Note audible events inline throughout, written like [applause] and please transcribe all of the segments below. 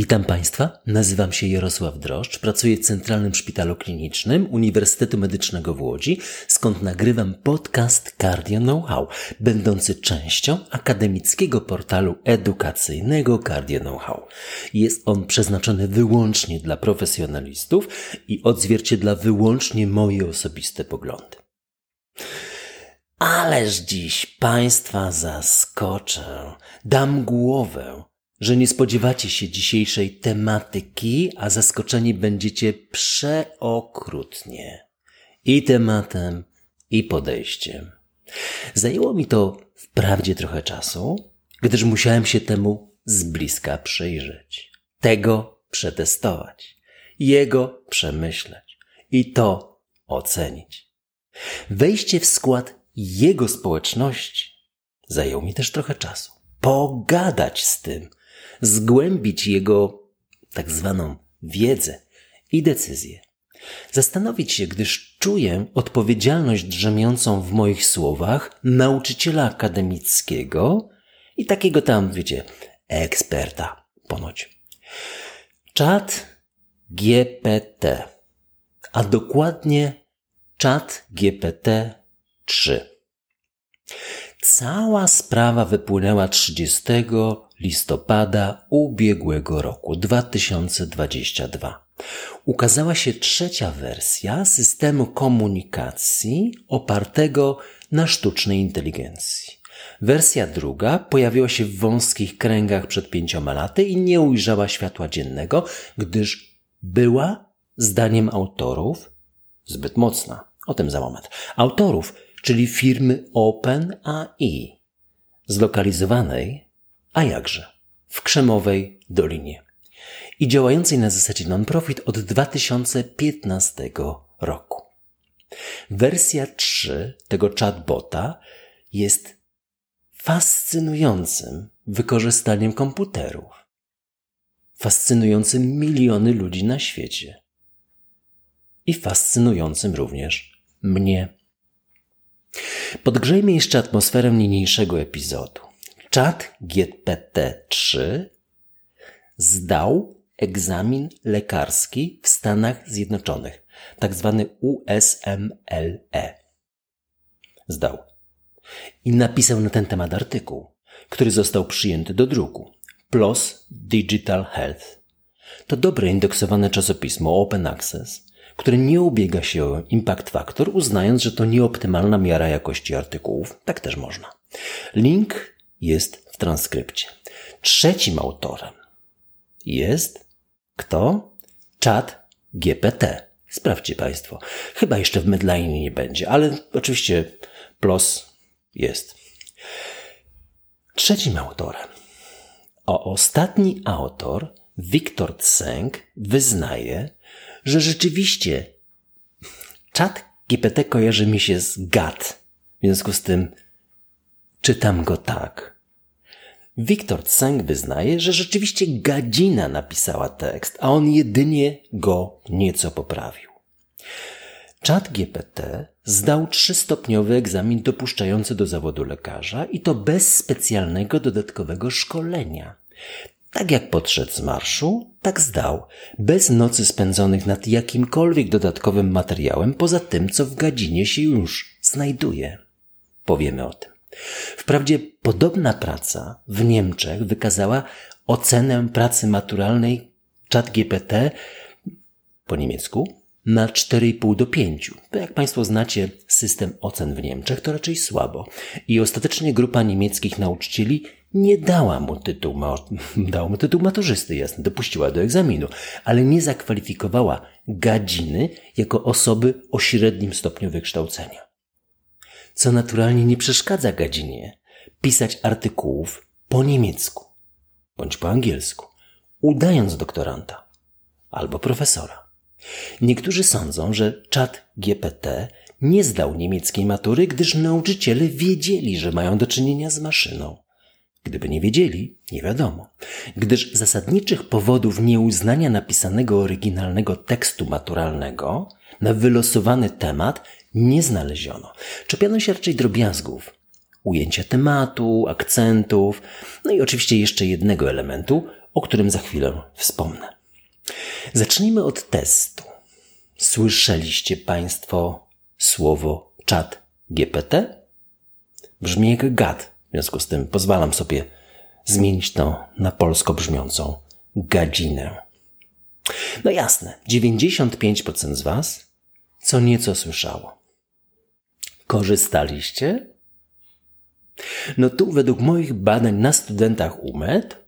Witam Państwa, nazywam się Jarosław Droszcz, pracuję w Centralnym Szpitalu Klinicznym Uniwersytetu Medycznego w Łodzi, skąd nagrywam podcast Cardio Know-how, będący częścią akademickiego portalu edukacyjnego Cardio Know-how. Jest on przeznaczony wyłącznie dla profesjonalistów i odzwierciedla wyłącznie moje osobiste poglądy. Ależ dziś Państwa zaskoczę, dam głowę że nie spodziewacie się dzisiejszej tematyki, a zaskoczeni będziecie przeokrutnie. I tematem, i podejściem. Zajęło mi to wprawdzie trochę czasu, gdyż musiałem się temu z bliska przyjrzeć, tego przetestować, jego przemyśleć i to ocenić. Wejście w skład jego społeczności zajęło mi też trochę czasu. Pogadać z tym, zgłębić jego tak zwaną wiedzę i decyzję. Zastanowić się, gdyż czuję odpowiedzialność drzemiącą w moich słowach nauczyciela akademickiego i takiego tam, wiecie, eksperta ponoć. Czat GPT, a dokładnie czat GPT 3. Cała sprawa wypłynęła 30 listopada ubiegłego roku 2022. Ukazała się trzecia wersja systemu komunikacji opartego na sztucznej inteligencji. Wersja druga pojawiła się w wąskich kręgach przed pięcioma laty i nie ujrzała światła dziennego, gdyż była, zdaniem autorów, zbyt mocna. O tym za moment. Autorów, czyli firmy OpenAI, zlokalizowanej a jakże? W Krzemowej Dolinie. I działającej na zasadzie non-profit od 2015 roku. Wersja 3 tego chatbota jest fascynującym wykorzystaniem komputerów. Fascynującym miliony ludzi na świecie. I fascynującym również mnie. Podgrzejmy jeszcze atmosferę niniejszego epizodu. Czat GPT-3 zdał egzamin lekarski w Stanach Zjednoczonych, tak zwany USMLE. Zdał. I napisał na ten temat artykuł, który został przyjęty do druku. PLOS Digital Health. To dobre indeksowane czasopismo Open Access, które nie ubiega się o impact factor, uznając, że to nieoptymalna miara jakości artykułów. Tak też można. Link jest w transkrypcie. Trzecim autorem jest kto? Czat GPT. Sprawdźcie Państwo. Chyba jeszcze w Medline nie będzie, ale oczywiście PLOS jest. Trzecim autorem. O ostatni autor, Wiktor Tseng, wyznaje, że rzeczywiście czat GPT kojarzy mi się z GAT. W związku z tym Czytam go tak. Wiktor Tseng wyznaje, że rzeczywiście Gadzina napisała tekst, a on jedynie go nieco poprawił. Czat GPT zdał trzystopniowy egzamin dopuszczający do zawodu lekarza i to bez specjalnego dodatkowego szkolenia. Tak jak podszedł z marszu, tak zdał, bez nocy spędzonych nad jakimkolwiek dodatkowym materiałem poza tym, co w gadzinie się już znajduje. Powiemy o tym. Wprawdzie podobna praca w Niemczech wykazała ocenę pracy maturalnej ChatGPT po niemiecku na 4,5 do 5. To jak Państwo znacie system ocen w Niemczech, to raczej słabo. I ostatecznie grupa niemieckich nauczycieli nie dała mu tytuł, [laughs] dała mu tytuł maturzysty, jasne, dopuściła do egzaminu, ale nie zakwalifikowała gadziny jako osoby o średnim stopniu wykształcenia co naturalnie nie przeszkadza Gadzinie pisać artykułów po niemiecku bądź po angielsku, udając doktoranta albo profesora. Niektórzy sądzą, że czat GPT nie zdał niemieckiej matury, gdyż nauczyciele wiedzieli, że mają do czynienia z maszyną. Gdyby nie wiedzieli, nie wiadomo, gdyż zasadniczych powodów nieuznania napisanego oryginalnego tekstu maturalnego na wylosowany temat nie znaleziono. Czepiano się raczej drobiazgów, ujęcia tematu, akcentów, no i oczywiście jeszcze jednego elementu o którym za chwilę wspomnę. Zacznijmy od testu. Słyszeliście Państwo słowo czat GPT? Brzmi jak gad, w związku z tym pozwalam sobie zmienić to na polsko brzmiącą gadzinę. No jasne, 95% z Was co nieco słyszało. Korzystaliście? No tu według moich badań na studentach UMED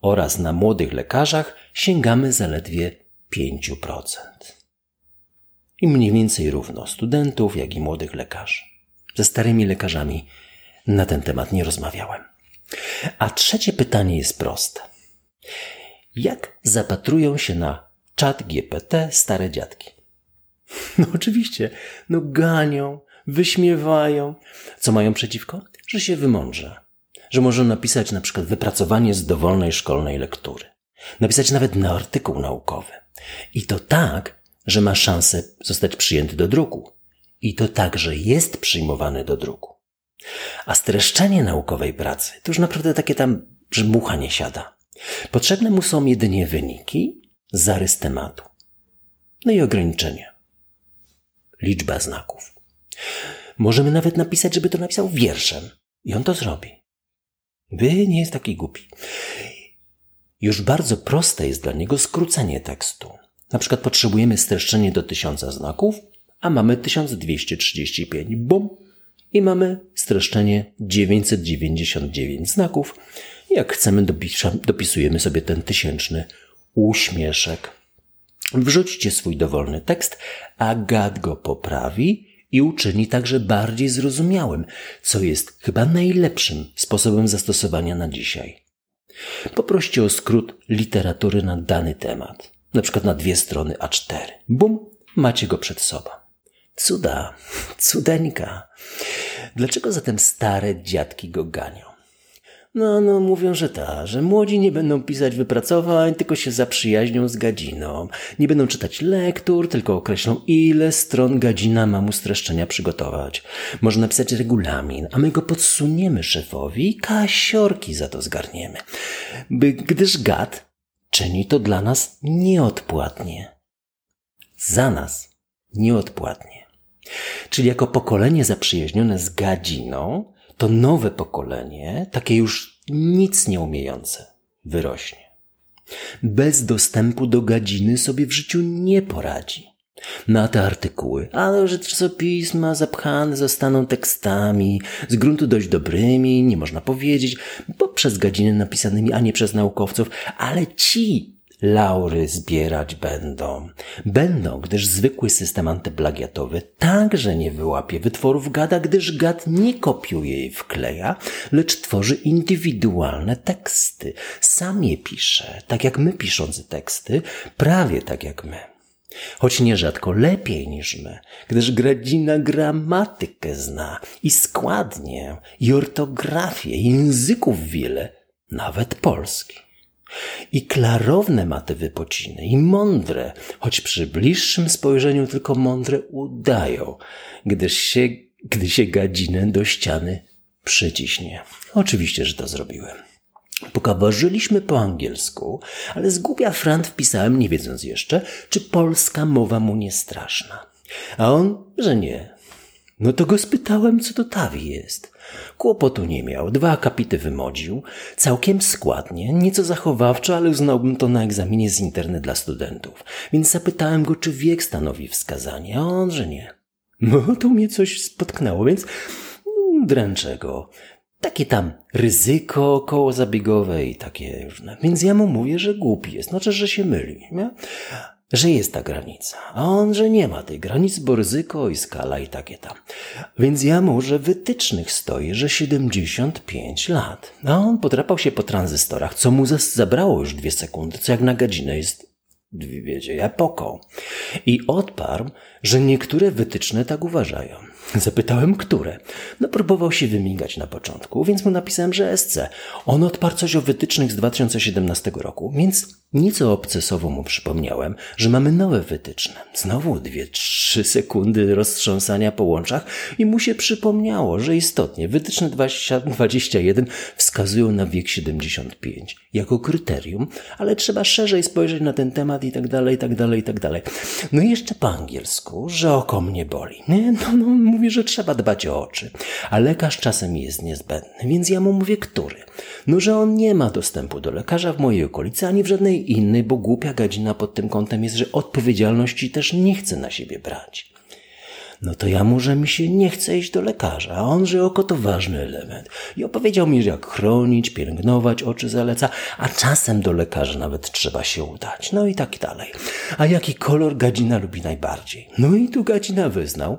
oraz na młodych lekarzach sięgamy zaledwie 5%. I mniej więcej równo studentów, jak i młodych lekarzy. Ze starymi lekarzami na ten temat nie rozmawiałem. A trzecie pytanie jest proste. Jak zapatrują się na czat GPT stare dziadki? [laughs] No oczywiście, no ganią, wyśmiewają. Co mają przeciwko? Że się wymądrze. Że może napisać na przykład wypracowanie z dowolnej szkolnej lektury. Napisać nawet na artykuł naukowy. I to tak, że ma szansę zostać przyjęty do druku. I to tak, że jest przyjmowany do druku. A streszczenie naukowej pracy to już naprawdę takie tam, że nie siada. Potrzebne mu są jedynie wyniki, zarys tematu. No i ograniczenia. Liczba znaków. Możemy nawet napisać, żeby to napisał wierszem. I on to zrobi. By nie jest taki głupi. Już bardzo proste jest dla niego skrócenie tekstu. Na przykład potrzebujemy streszczenie do 1000 znaków, a mamy 1235. Bum! I mamy streszczenie 999 znaków. Jak chcemy, dopisujemy sobie ten tysięczny uśmieszek. Wrzućcie swój dowolny tekst, a gad go poprawi i uczyni także bardziej zrozumiałym, co jest chyba najlepszym sposobem zastosowania na dzisiaj. Poproście o skrót literatury na dany temat, na przykład na dwie strony A4. Bum, macie go przed sobą. Cuda, cudeńka. Dlaczego zatem stare dziadki go ganią? No, no, mówią, że ta, że młodzi nie będą pisać wypracowań, tylko się zaprzyjaźnią z gadziną. Nie będą czytać lektur, tylko określą, ile stron gadzina ma mu streszczenia przygotować. Może napisać regulamin, a my go podsuniemy szefowi i kasiorki za to zgarniemy. By, gdyż gad czyni to dla nas nieodpłatnie. Za nas nieodpłatnie. Czyli jako pokolenie zaprzyjaźnione z gadziną, to nowe pokolenie, takie już nic nie umiejące, wyrośnie. Bez dostępu do gadziny sobie w życiu nie poradzi. Na te artykuły, ale że czasopisma zapchane zostaną tekstami, z gruntu dość dobrymi, nie można powiedzieć, bo przez gadziny napisanymi, a nie przez naukowców, ale ci laury zbierać będą. Będą, gdyż zwykły system antyplagiatowy także nie wyłapie wytworów gada, gdyż gad nie kopiuje i wkleja, lecz tworzy indywidualne teksty. Sam je pisze, tak jak my piszący teksty, prawie tak jak my. Choć nierzadko lepiej niż my, gdyż Gradzina gramatykę zna i składnię, i ortografię, i języków wiele, nawet polski. I klarowne ma te wypociny, i mądre, choć przy bliższym spojrzeniu tylko mądre udają, gdyż się, gdy się gadzinę do ściany przyciśnie. Oczywiście, że to zrobiłem. Pokaważyliśmy po angielsku, ale z głupia frant wpisałem, nie wiedząc jeszcze, czy polska mowa mu nie straszna. A on, że nie. No to go spytałem, co to tawi jest. Kłopotu nie miał, dwa akapity wymodził, całkiem składnie, nieco zachowawczo, ale uznałbym to na egzaminie z internet dla studentów. Więc zapytałem go, czy wiek stanowi wskazanie, a on, że nie. No to mnie coś spotknęło, więc mm, dręczę go. Takie tam ryzyko koło zabiegowe i takie różne. Więc ja mu mówię, że głupi jest, znaczy, że się myli. Nie? Że jest ta granica, a on, że nie ma tej granicy, bo ryzyko i skala i takie tam. Więc ja mu, że wytycznych stoi, że 75 lat. A on potrapał się po tranzystorach, co mu zabrało już dwie sekundy, co jak na godzinę jest wiecie, epoką. I odparł, że niektóre wytyczne tak uważają. Zapytałem, które. No próbował się wymigać na początku, więc mu napisałem, że SC. On odparł coś o wytycznych z 2017 roku, więc Nieco obcesowo mu przypomniałem, że mamy nowe wytyczne. Znowu dwie, trzy sekundy roztrząsania po łączach i mu się przypomniało, że istotnie wytyczne 20, 21 wskazują na wiek 75 jako kryterium, ale trzeba szerzej spojrzeć na ten temat i tak dalej, i tak dalej, i tak dalej. No i jeszcze po angielsku, że oko mnie boli. Nie? No, no, mówi, że trzeba dbać o oczy, a lekarz czasem jest niezbędny, więc ja mu mówię, który? No, że on nie ma dostępu do lekarza w mojej okolicy, ani w żadnej innej, bo głupia gadzina pod tym kątem jest, że odpowiedzialności też nie chce na siebie brać. No to ja mu, że mi się nie chce iść do lekarza, a on, że oko to ważny element. I opowiedział mi, że jak chronić, pielęgnować oczy zaleca, a czasem do lekarza nawet trzeba się udać. No i tak dalej. A jaki kolor gadzina lubi najbardziej? No i tu gadzina wyznał,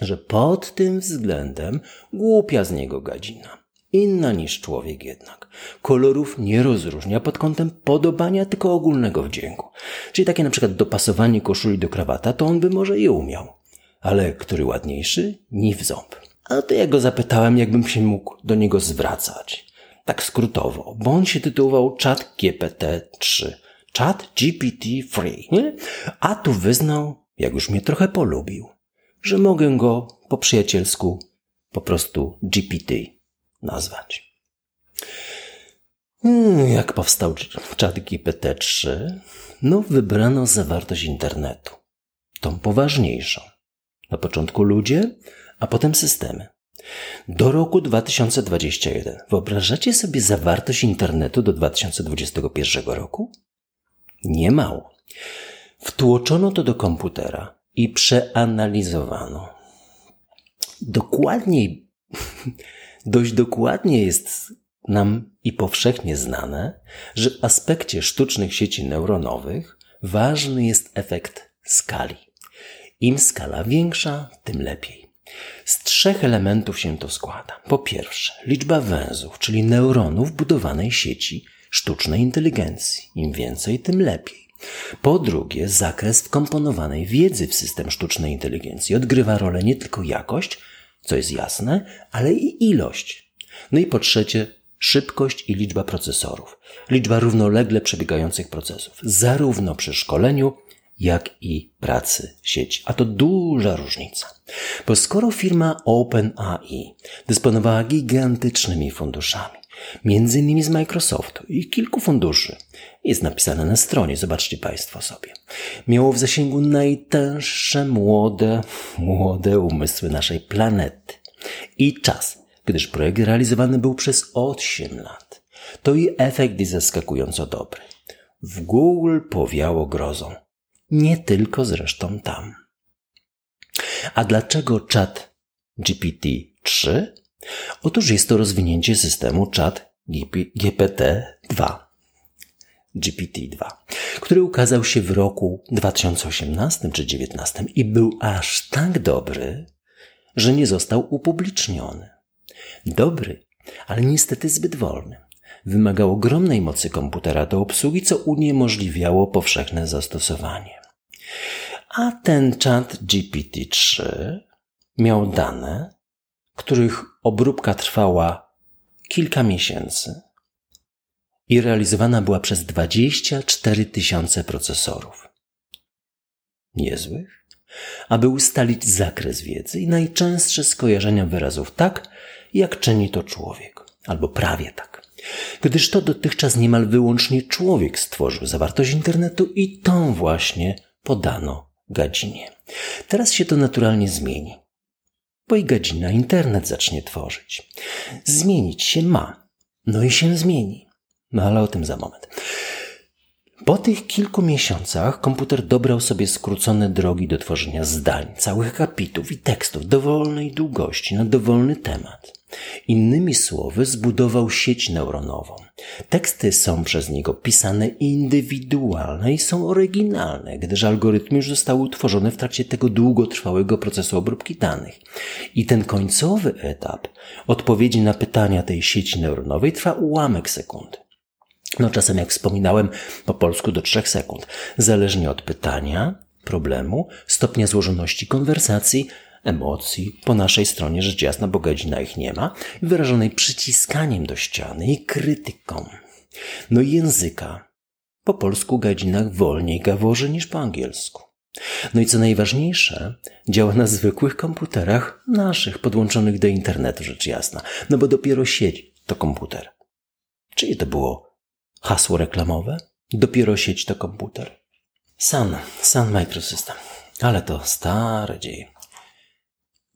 że pod tym względem głupia z niego gadzina. Inna niż człowiek jednak. Kolorów nie rozróżnia pod kątem podobania, tylko ogólnego wdzięku. Czyli takie na przykład dopasowanie koszuli do krawata, to on by może je umiał. Ale który ładniejszy? Ni w ząb. A to ja go zapytałem, jakbym się mógł do niego zwracać. Tak skrótowo, bo on się tytułował Chat GPT-3. Chat GPT-3, nie? A tu wyznał, jak już mnie trochę polubił, że mogę go po przyjacielsku po prostu GPT nazwać. Hmm, jak powstał czat GPT-3? No, wybrano zawartość internetu. Tą poważniejszą. Na początku ludzie, a potem systemy. Do roku 2021. Wyobrażacie sobie zawartość internetu do 2021 roku? Nie mało. Wtłoczono to do komputera i przeanalizowano. Dokładniej [laughs] Dość dokładnie jest nam i powszechnie znane, że w aspekcie sztucznych sieci neuronowych ważny jest efekt skali. Im skala większa, tym lepiej. Z trzech elementów się to składa. Po pierwsze, liczba węzłów, czyli neuronów budowanej sieci sztucznej inteligencji. Im więcej, tym lepiej. Po drugie, zakres wkomponowanej wiedzy w system sztucznej inteligencji odgrywa rolę nie tylko jakość, co jest jasne, ale i ilość. No i po trzecie, szybkość i liczba procesorów. Liczba równolegle przebiegających procesów, zarówno przy szkoleniu, jak i pracy sieci. A to duża różnica. Bo skoro firma OpenAI dysponowała gigantycznymi funduszami, między innymi z Microsoftu i kilku funduszy, jest napisane na stronie, zobaczcie Państwo sobie. Miało w zasięgu najtęższe młode, młode umysły naszej planety. I czas, gdyż projekt realizowany był przez 8 lat. To i efekt jest zaskakująco dobry. W Google powiało grozą. Nie tylko zresztą tam. A dlaczego czat GPT-3? Otóż jest to rozwinięcie systemu czat GPT-2. GPT-2, który ukazał się w roku 2018 czy 2019 i był aż tak dobry, że nie został upubliczniony. Dobry, ale niestety zbyt wolny. Wymagał ogromnej mocy komputera do obsługi, co uniemożliwiało powszechne zastosowanie. A ten czat GPT-3 miał dane, których obróbka trwała kilka miesięcy i realizowana była przez 24 tysiące procesorów. Niezłych? Aby ustalić zakres wiedzy i najczęstsze skojarzenia wyrazów tak, jak czyni to człowiek, albo prawie tak. Gdyż to dotychczas niemal wyłącznie człowiek stworzył zawartość internetu i tą właśnie podano gadzinie. Teraz się to naturalnie zmieni, bo i gadzina internet zacznie tworzyć. Zmienić się ma, no i się zmieni. No ale o tym za moment. Po tych kilku miesiącach komputer dobrał sobie skrócone drogi do tworzenia zdań, całych kapitów i tekstów dowolnej długości na dowolny temat. Innymi słowy, zbudował sieć neuronową. Teksty są przez niego pisane indywidualne i są oryginalne, gdyż algorytmy już zostały utworzone w trakcie tego długotrwałego procesu obróbki danych. I ten końcowy etap odpowiedzi na pytania tej sieci neuronowej trwa ułamek sekundy. No czasem, jak wspominałem, po polsku do trzech sekund, zależnie od pytania, problemu, stopnia złożoności konwersacji, emocji po naszej stronie, rzecz jasna, bo godzina ich nie ma, wyrażonej przyciskaniem do ściany i krytyką. No i języka, Po polsku gadzinach wolniej gaworzy niż po angielsku. No i co najważniejsze, działa na zwykłych komputerach naszych, podłączonych do internetu, rzecz jasna. No bo dopiero sieć to komputer. Czyli to było hasło reklamowe? Dopiero sieć to komputer. Sun, Sun Microsystem. Ale to stare dzieje.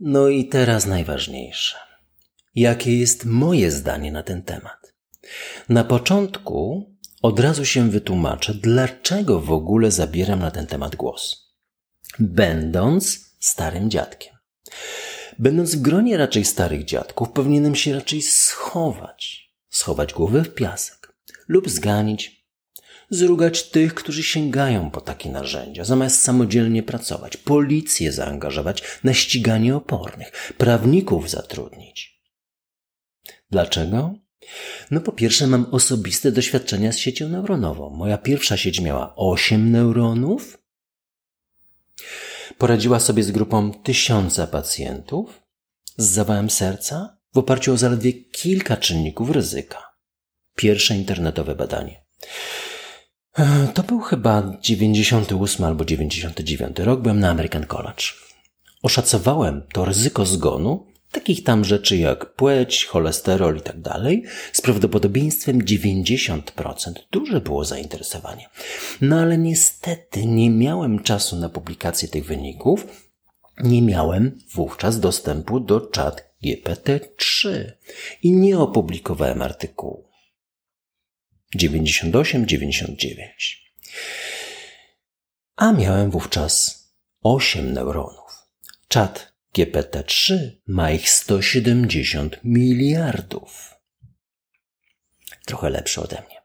No i teraz najważniejsze. Jakie jest moje zdanie na ten temat? Na początku od razu się wytłumaczę, dlaczego w ogóle zabieram na ten temat głos. Będąc starym dziadkiem. Będąc w gronie raczej starych dziadków, powinienem się raczej schować. Schować głowę w piasek lub zganić, zrugać tych, którzy sięgają po takie narzędzia, zamiast samodzielnie pracować, policję zaangażować na ściganie opornych, prawników zatrudnić. Dlaczego? No po pierwsze mam osobiste doświadczenia z siecią neuronową. Moja pierwsza sieć miała 8 neuronów. Poradziła sobie z grupą tysiąca pacjentów z zawałem serca w oparciu o zaledwie kilka czynników ryzyka. Pierwsze internetowe badanie. To był chyba 98 albo 99 rok, byłem na American College. Oszacowałem to ryzyko zgonu takich tam rzeczy jak płeć, cholesterol i tak dalej, z prawdopodobieństwem 90% duże było zainteresowanie. No ale niestety nie miałem czasu na publikację tych wyników, nie miałem wówczas dostępu do czat GPT-3 i nie opublikowałem artykułu. 98-99. A miałem wówczas 8 neuronów. Czat GPT-3 ma ich 170 miliardów. Trochę lepszy ode mnie.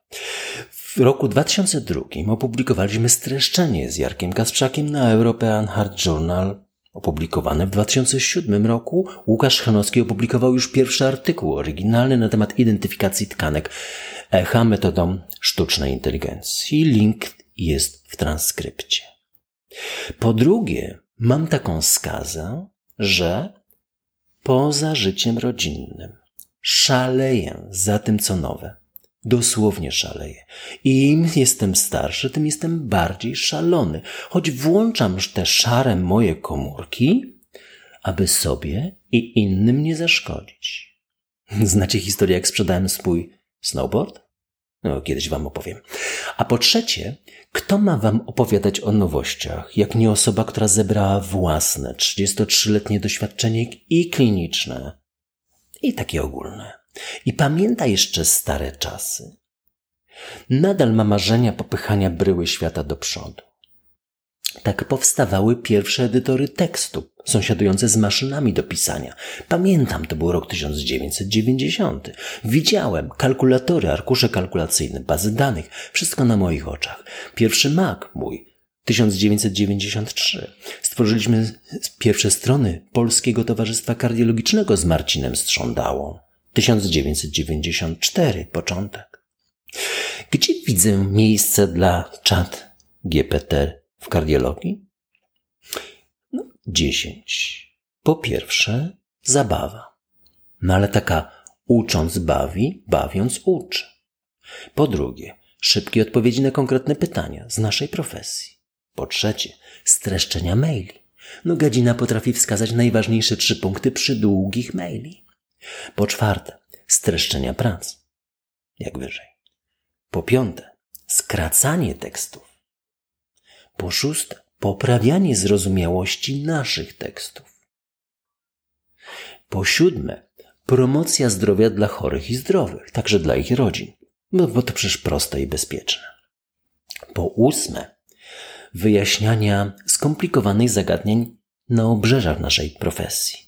W roku 2002 opublikowaliśmy streszczenie z Jarkiem Kasprzakiem na European Heart Journal. Opublikowane w 2007 roku Łukasz Chanowski opublikował już pierwszy artykuł oryginalny na temat identyfikacji tkanek echa metodą sztucznej inteligencji. Link jest w transkrypcie. Po drugie, mam taką skazę, że poza życiem rodzinnym szaleję za tym, co nowe. Dosłownie szaleję. I im jestem starszy, tym jestem bardziej szalony. Choć włączam te szare moje komórki, aby sobie i innym nie zaszkodzić. [laughs] Znacie historię, jak sprzedałem swój snowboard? No, kiedyś wam opowiem. A po trzecie, kto ma wam opowiadać o nowościach, jak nie osoba, która zebrała własne 33-letnie doświadczenie i kliniczne, i takie ogólne. I pamięta jeszcze stare czasy. Nadal ma marzenia popychania bryły świata do przodu. Tak powstawały pierwsze edytory tekstu, sąsiadujące z maszynami do pisania. Pamiętam, to był rok 1990. Widziałem kalkulatory, arkusze kalkulacyjne, bazy danych, wszystko na moich oczach. Pierwszy Mac mój 1993. Stworzyliśmy pierwsze strony Polskiego Towarzystwa Kardiologicznego z Marcinem Strządałą. 1994, początek. Gdzie widzę miejsce dla czat GPT w kardiologii? No, dziesięć. Po pierwsze, zabawa. No ale taka ucząc bawi, bawiąc uczy. Po drugie, szybkie odpowiedzi na konkretne pytania z naszej profesji. Po trzecie, streszczenia maili. No gadzina potrafi wskazać najważniejsze trzy punkty przy długich maili. Po czwarte, streszczenia prac. Jak wyżej. Po piąte, skracanie tekstów. Po szóste, poprawianie zrozumiałości naszych tekstów. Po siódme, promocja zdrowia dla chorych i zdrowych, także dla ich rodzin, no bo to przecież proste i bezpieczne. Po ósme, wyjaśniania skomplikowanych zagadnień na obrzeżach naszej profesji.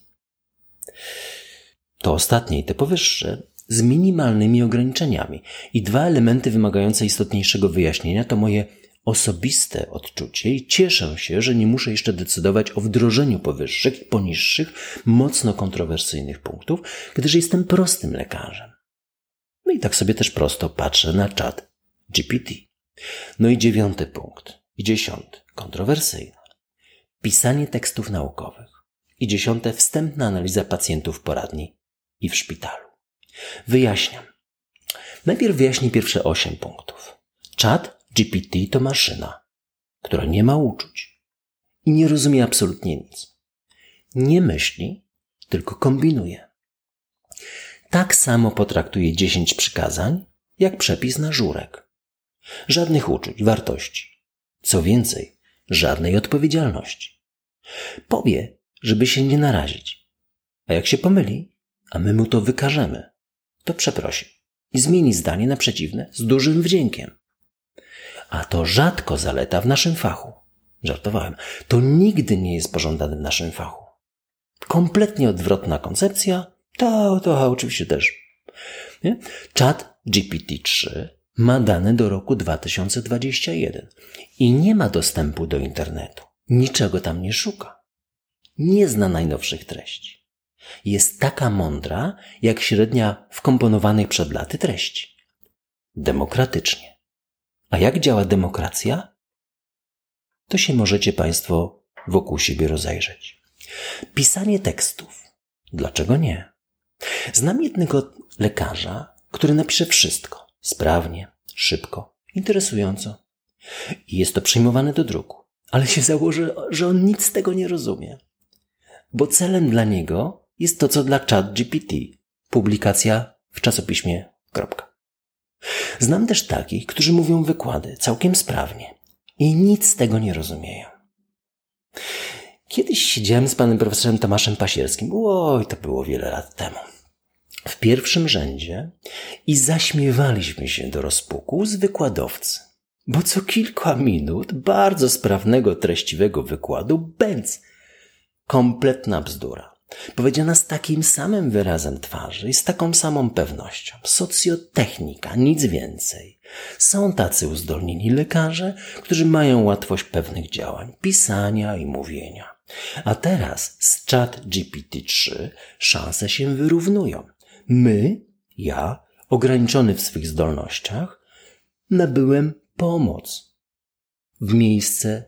To ostatnie i te powyższe z minimalnymi ograniczeniami. I dwa elementy wymagające istotniejszego wyjaśnienia to moje osobiste odczucie i cieszę się, że nie muszę jeszcze decydować o wdrożeniu powyższych i poniższych, mocno kontrowersyjnych punktów, gdyż jestem prostym lekarzem. No i tak sobie też prosto patrzę na czat GPT. No i dziewiąty punkt. I dziesiąty. Kontrowersyjny. Pisanie tekstów naukowych. I dziesiąte. Wstępna analiza pacjentów poradni i w szpitalu. Wyjaśniam. Najpierw wyjaśnię pierwsze osiem punktów. Czat GPT to maszyna, która nie ma uczuć i nie rozumie absolutnie nic. Nie myśli, tylko kombinuje. Tak samo potraktuje dziesięć przykazań, jak przepis na żurek. Żadnych uczuć, wartości. Co więcej, żadnej odpowiedzialności. Powie, żeby się nie narazić. A jak się pomyli, a my mu to wykażemy, to przeprosi i zmieni zdanie na przeciwne z dużym wdziękiem. A to rzadko zaleta w naszym fachu. Żartowałem. To nigdy nie jest pożądane w naszym fachu. Kompletnie odwrotna koncepcja, to, to oczywiście też. Nie? Chat GPT-3 ma dane do roku 2021 i nie ma dostępu do internetu. Niczego tam nie szuka. Nie zna najnowszych treści. Jest taka mądra, jak średnia wkomponowanych przed laty treści. Demokratycznie. A jak działa demokracja? To się możecie Państwo wokół siebie rozejrzeć. Pisanie tekstów. Dlaczego nie? Znam jednego lekarza, który napisze wszystko sprawnie, szybko, interesująco. I jest to przyjmowane do druku. Ale się założy, że on nic z tego nie rozumie. Bo celem dla niego jest to, co dla chat GPT. Publikacja w czasopiśmie. Kropka. Znam też takich, którzy mówią wykłady całkiem sprawnie i nic z tego nie rozumieją. Kiedyś siedziałem z panem profesorem Tomaszem Pasierskim. Oj, to było wiele lat temu w pierwszym rzędzie i zaśmiewaliśmy się do rozpuku z wykładowcy. Bo co kilka minut bardzo sprawnego, treściwego wykładu bęc. Kompletna bzdura. Powiedziana z takim samym wyrazem twarzy i z taką samą pewnością. Socjotechnika, nic więcej. Są tacy uzdolnieni lekarze, którzy mają łatwość pewnych działań, pisania i mówienia. A teraz z chat GPT-3 szanse się wyrównują. My, ja, ograniczony w swych zdolnościach, nabyłem pomoc w miejsce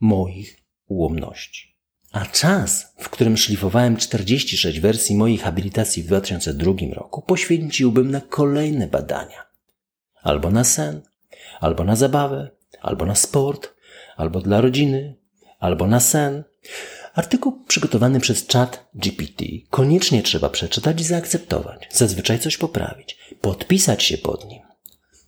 moich ułomności. A czas, w którym szlifowałem 46 wersji mojej habilitacji w 2002 roku, poświęciłbym na kolejne badania. Albo na sen, albo na zabawę, albo na sport, albo dla rodziny, albo na sen, Artykuł przygotowany przez chat GPT koniecznie trzeba przeczytać i zaakceptować, zazwyczaj coś poprawić, podpisać się pod nim.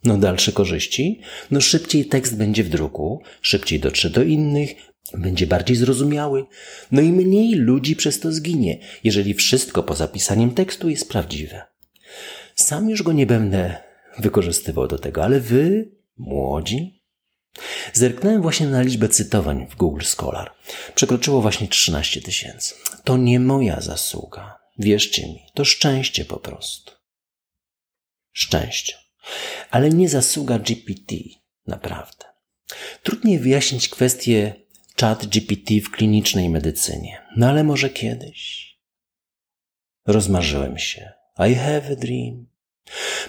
No dalsze korzyści? No szybciej tekst będzie w druku, szybciej dotrze do innych, będzie bardziej zrozumiały, no i mniej ludzi przez to zginie, jeżeli wszystko po zapisaniem tekstu jest prawdziwe. Sam już go nie będę wykorzystywał do tego, ale wy, młodzi, Zerknąłem właśnie na liczbę cytowań w Google Scholar. Przekroczyło właśnie 13 tysięcy. To nie moja zasługa. Wierzcie mi, to szczęście po prostu. Szczęście. Ale nie zasługa GPT, naprawdę. Trudniej wyjaśnić kwestię chat GPT w klinicznej medycynie. No ale może kiedyś. Rozmarzyłem się. I have a dream.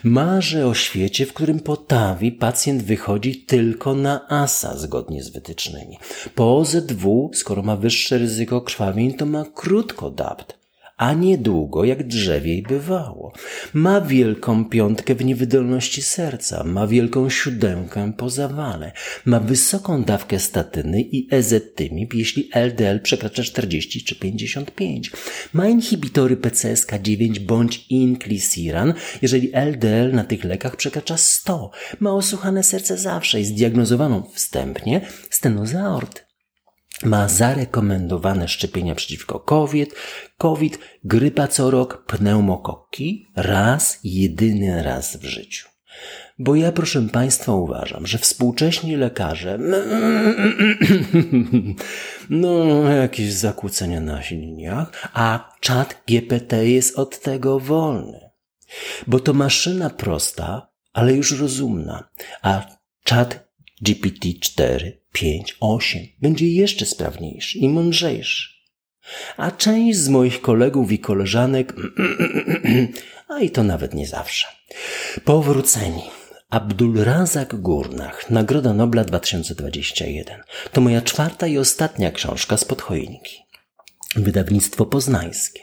Marzę o świecie, w którym po TAWI pacjent wychodzi tylko na ASA zgodnie z wytycznymi. Po OZW, skoro ma wyższe ryzyko krwawień, to ma krótko DAPT a niedługo, jak drzewiej bywało. Ma wielką piątkę w niewydolności serca, ma wielką siódemkę po zawale, ma wysoką dawkę statyny i ezetymib, jeśli LDL przekracza 40 czy 55. Ma inhibitory PCSK9 bądź inclisiran, jeżeli LDL na tych lekach przekracza 100. Ma osłuchane serce zawsze i zdiagnozowaną wstępnie stenozę aorty ma zarekomendowane szczepienia przeciwko COVID, COVID, grypa co rok, pneumokoki raz, jedyny raz w życiu. Bo ja, proszę Państwa, uważam, że współcześni lekarze, no, jakieś zakłócenia na silniach, a czat GPT jest od tego wolny. Bo to maszyna prosta, ale już rozumna, a czat GPT-4 5, 8 będzie jeszcze sprawniejszy i mądrzejszy. A część z moich kolegów i koleżanek, [clears throat] a i to nawet nie zawsze, powróceni. Abdulrazak Gurnach, Nagroda Nobla 2021. To moja czwarta i ostatnia książka z podchoinki. Wydawnictwo poznańskie.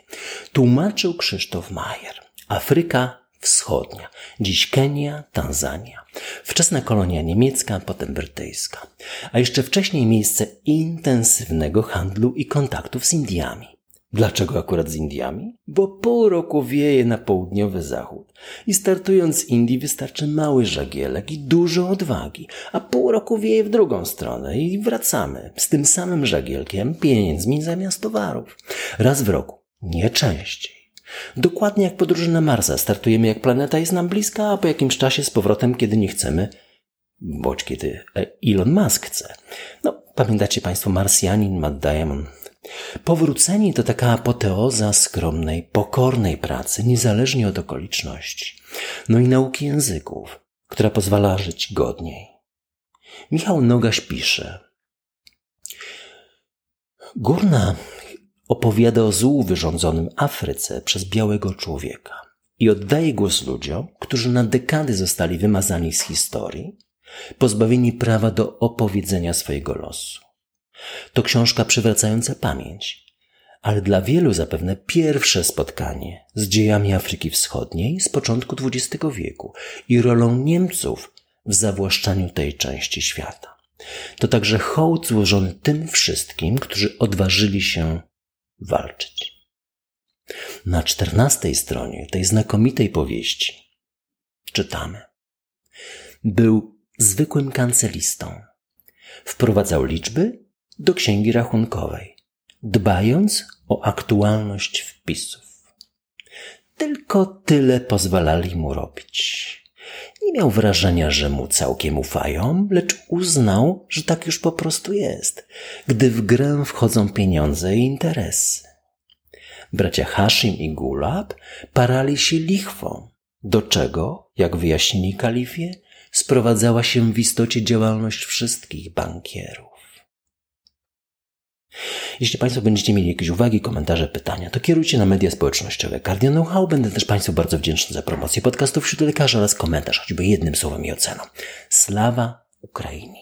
Tłumaczył Krzysztof Majer. Afryka Wschodnia, dziś Kenia, Tanzania. Wczesna kolonia niemiecka, potem brytyjska. A jeszcze wcześniej miejsce intensywnego handlu i kontaktów z Indiami. Dlaczego akurat z Indiami? Bo pół roku wieje na południowy zachód i startując z Indii wystarczy mały żagielek i dużo odwagi, a pół roku wieje w drugą stronę i wracamy z tym samym żagielkiem, pieniędzmi zamiast towarów. Raz w roku, nie częściej. Dokładnie jak podróże na Marsa. Startujemy jak planeta jest nam bliska, a po jakimś czasie z powrotem, kiedy nie chcemy, bądź kiedy Elon Musk chce. No, pamiętacie Państwo Marsjanin Matt Damon Powrócenie to taka apoteoza skromnej, pokornej pracy, niezależnie od okoliczności. No i nauki języków, która pozwala żyć godniej. Michał Nogaś pisze. Górna opowiada o złu wyrządzonym Afryce przez białego człowieka i oddaje głos ludziom, którzy na dekady zostali wymazani z historii, pozbawieni prawa do opowiedzenia swojego losu. To książka przywracająca pamięć, ale dla wielu zapewne pierwsze spotkanie z dziejami Afryki Wschodniej z początku XX wieku i rolą Niemców w zawłaszczaniu tej części świata. To także hołd złożony tym wszystkim, którzy odważyli się walczyć. Na czternastej stronie tej znakomitej powieści czytamy. Był zwykłym kancelistą. Wprowadzał liczby do księgi rachunkowej, dbając o aktualność wpisów. Tylko tyle pozwalali mu robić. Nie miał wrażenia, że mu całkiem ufają, lecz uznał, że tak już po prostu jest, gdy w grę wchodzą pieniądze i interesy. Bracia Hashim i Gulab parali się lichwą, do czego, jak wyjaśnili kalifie, sprowadzała się w istocie działalność wszystkich bankierów. Jeśli Państwo będziecie mieli jakieś uwagi, komentarze, pytania, to kierujcie na media społecznościowe Cardio Know-how. Będę też Państwu bardzo wdzięczny za promocję podcastów wśród lekarzy oraz komentarz, choćby jednym słowem i oceną. Slawa Ukrainie!